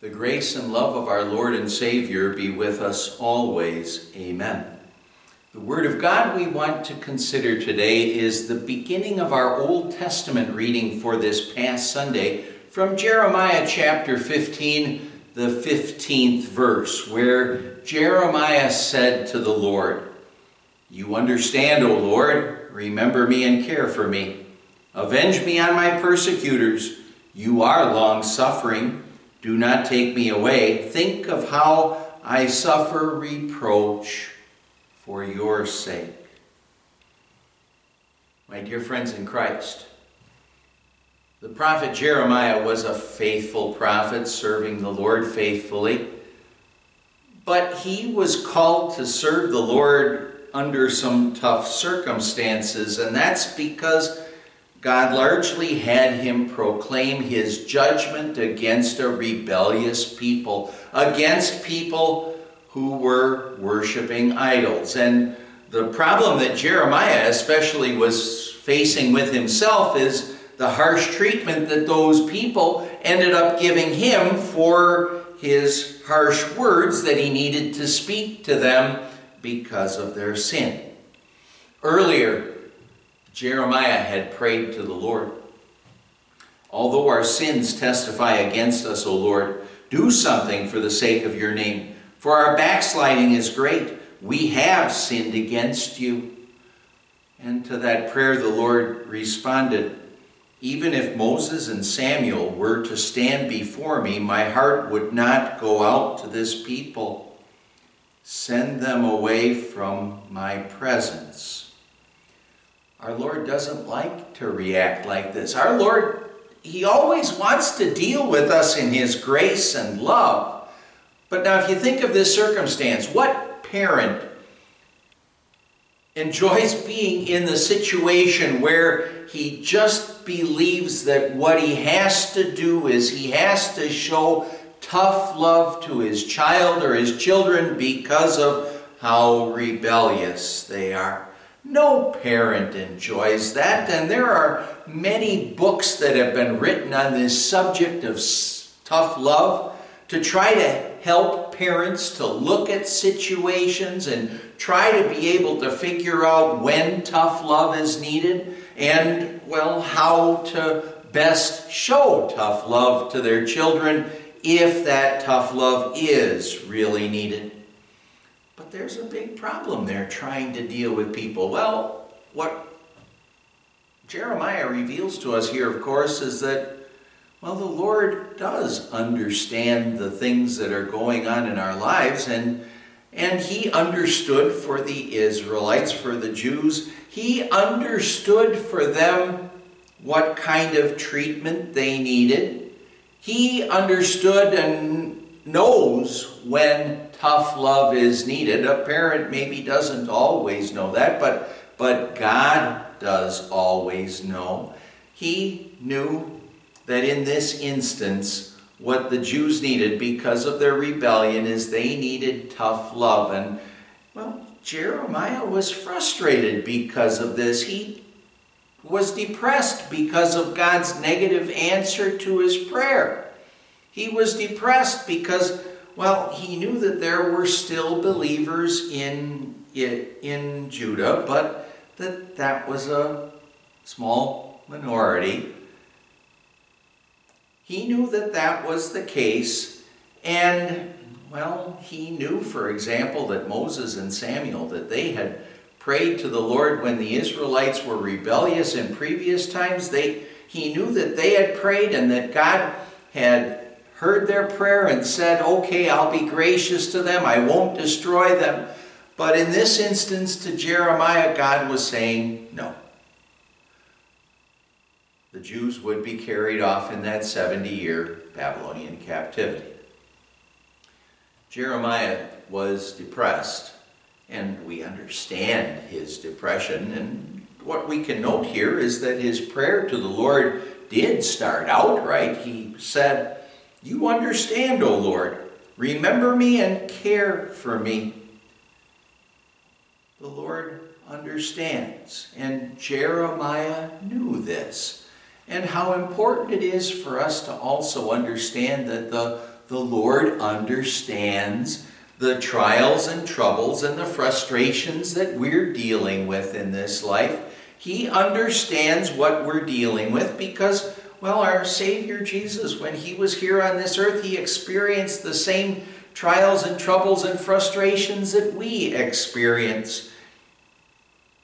The grace and love of our Lord and Savior be with us always. Amen. The Word of God we want to consider today is the beginning of our Old Testament reading for this past Sunday from Jeremiah chapter 15, the 15th verse, where Jeremiah said to the Lord, You understand, O Lord, remember me and care for me. Avenge me on my persecutors. You are long suffering do not take me away. Think of how I suffer reproach for your sake. My dear friends in Christ, the prophet Jeremiah was a faithful prophet serving the Lord faithfully, but he was called to serve the Lord under some tough circumstances, and that's because God largely had him proclaim his judgment against a rebellious people, against people who were worshiping idols. And the problem that Jeremiah especially was facing with himself is the harsh treatment that those people ended up giving him for his harsh words that he needed to speak to them because of their sin. Earlier, Jeremiah had prayed to the Lord. Although our sins testify against us, O Lord, do something for the sake of your name. For our backsliding is great. We have sinned against you. And to that prayer, the Lord responded Even if Moses and Samuel were to stand before me, my heart would not go out to this people. Send them away from my presence. Our Lord doesn't like to react like this. Our Lord, He always wants to deal with us in His grace and love. But now, if you think of this circumstance, what parent enjoys being in the situation where he just believes that what he has to do is he has to show tough love to his child or his children because of how rebellious they are. No parent enjoys that, and there are many books that have been written on this subject of tough love to try to help parents to look at situations and try to be able to figure out when tough love is needed and, well, how to best show tough love to their children if that tough love is really needed. But there's a big problem there trying to deal with people. Well, what Jeremiah reveals to us here, of course, is that, well, the Lord does understand the things that are going on in our lives, and, and He understood for the Israelites, for the Jews, He understood for them what kind of treatment they needed. He understood and knows when tough love is needed. A parent maybe doesn't always know that, but, but God does always know. He knew that in this instance, what the Jews needed because of their rebellion is they needed tough love. And, well, Jeremiah was frustrated because of this. He was depressed because of God's negative answer to his prayer. He was depressed because, well, he knew that there were still believers in, it in Judah, but that that was a small minority. He knew that that was the case, and, well, he knew, for example, that Moses and Samuel, that they had prayed to the Lord when the Israelites were rebellious in previous times. They, he knew that they had prayed and that God had heard their prayer and said, Okay, I'll be gracious to them, I won't destroy them. But in this instance, to Jeremiah, God was saying, No. The Jews would be carried off in that 70 year Babylonian captivity. Jeremiah was depressed, and we understand his depression. And what we can note here is that his prayer to the Lord did start out right. He said, you understand, O Lord. Remember me and care for me. The Lord understands, and Jeremiah knew this. And how important it is for us to also understand that the, the Lord understands the trials and troubles and the frustrations that we're dealing with in this life. He understands what we're dealing with because, well, our Savior Jesus, when he was here on this earth, he experienced the same trials and troubles and frustrations that we experience.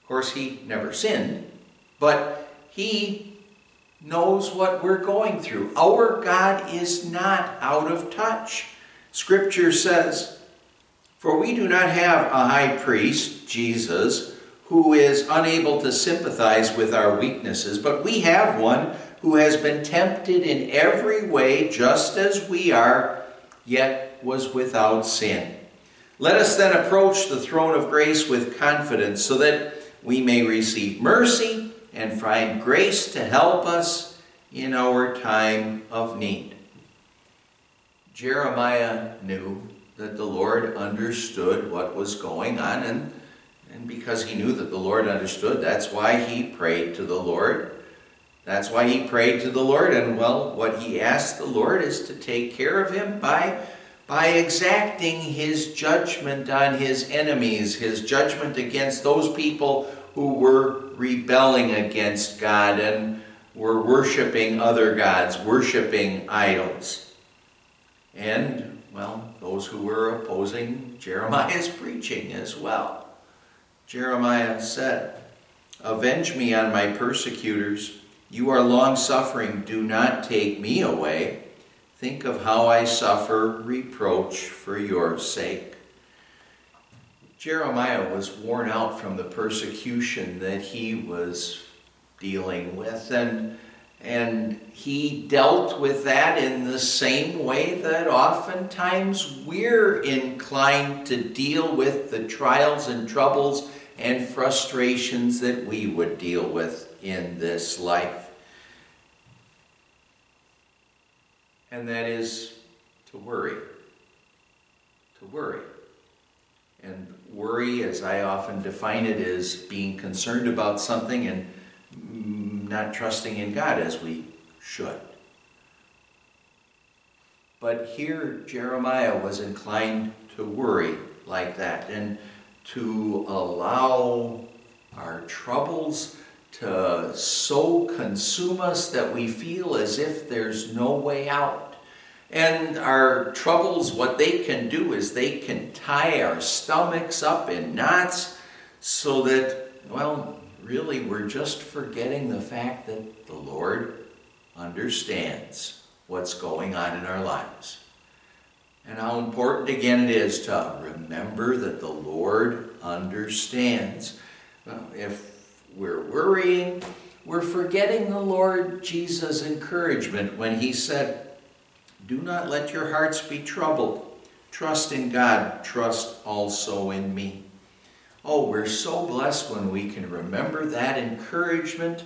Of course, he never sinned, but he knows what we're going through. Our God is not out of touch. Scripture says, For we do not have a high priest, Jesus, who is unable to sympathize with our weaknesses, but we have one who has been tempted in every way just as we are, yet was without sin. Let us then approach the throne of grace with confidence so that we may receive mercy and find grace to help us in our time of need. Jeremiah knew that the Lord understood what was going on, and, and because he knew that the Lord understood, that's why he prayed to the Lord. That's why he prayed to the Lord, and well, what he asked the Lord is to take care of him by by exacting his judgment on his enemies, his judgment against those people who were rebelling against God and were worshiping other gods, worshiping idols. And, well, those who were opposing Jeremiah's preaching as well. Jeremiah said, Avenge me on my persecutors. You are long suffering. Do not take me away. Think of how I suffer reproach for your sake. Jeremiah was worn out from the persecution that he was dealing with, and, and he dealt with that in the same way that oftentimes we're inclined to deal with the trials and troubles and frustrations that we would deal with in this life. and that is to worry. To worry. And worry, as I often define it, is being concerned about something and not trusting in God as we should. But here, Jeremiah was inclined to worry like that and to allow our troubles to so consume us that we feel as if there's no way out. And our troubles, what they can do is they can tie our stomachs up in knots so that, well, really we're just forgetting the fact that the Lord understands what's going on in our lives. And how important again it is to remember that the Lord understands. If we're worrying, we're forgetting the Lord Jesus' encouragement when he said, Do not let your hearts be troubled. Trust in God, trust also in me. Oh, we're so blessed when we can remember that encouragement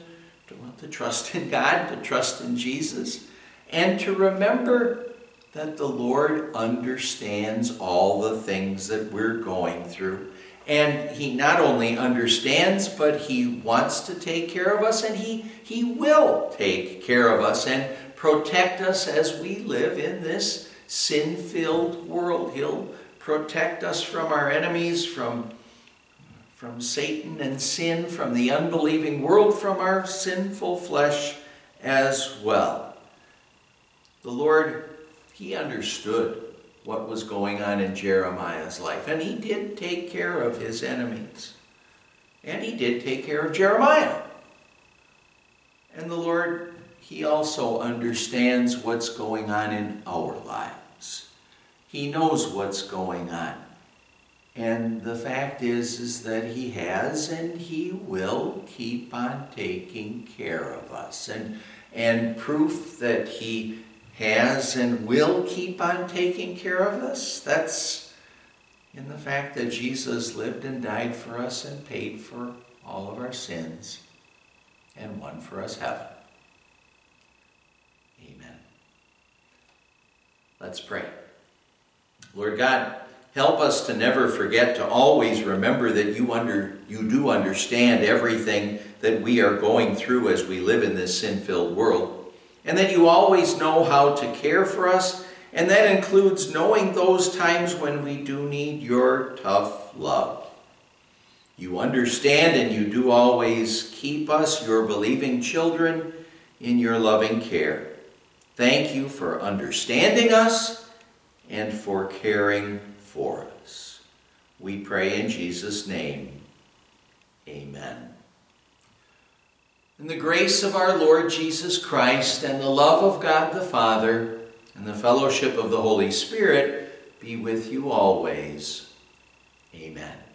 to, want to trust in God, to trust in Jesus, and to remember that the Lord understands all the things that we're going through. And he not only understands, but he wants to take care of us, and he, he will take care of us and protect us as we live in this sin filled world. He'll protect us from our enemies, from, from Satan and sin, from the unbelieving world, from our sinful flesh as well. The Lord, He understood what was going on in Jeremiah's life. And he did take care of his enemies. And he did take care of Jeremiah. And the Lord, he also understands what's going on in our lives. He knows what's going on. And the fact is, is that he has and he will keep on taking care of us. And, and proof that he has and will keep on taking care of us. That's in the fact that Jesus lived and died for us and paid for all of our sins and won for us heaven. Amen. Let's pray. Lord God, help us to never forget to always remember that you under you do understand everything that we are going through as we live in this sin-filled world and that you always know how to care for us and that includes knowing those times when we do need your tough love. You understand and you do always keep us, your believing children, in your loving care. Thank you for understanding us and for caring for us. We pray in Jesus' name. Amen. And the grace of our Lord Jesus Christ and the love of God the Father and the fellowship of the Holy Spirit be with you always. Amen.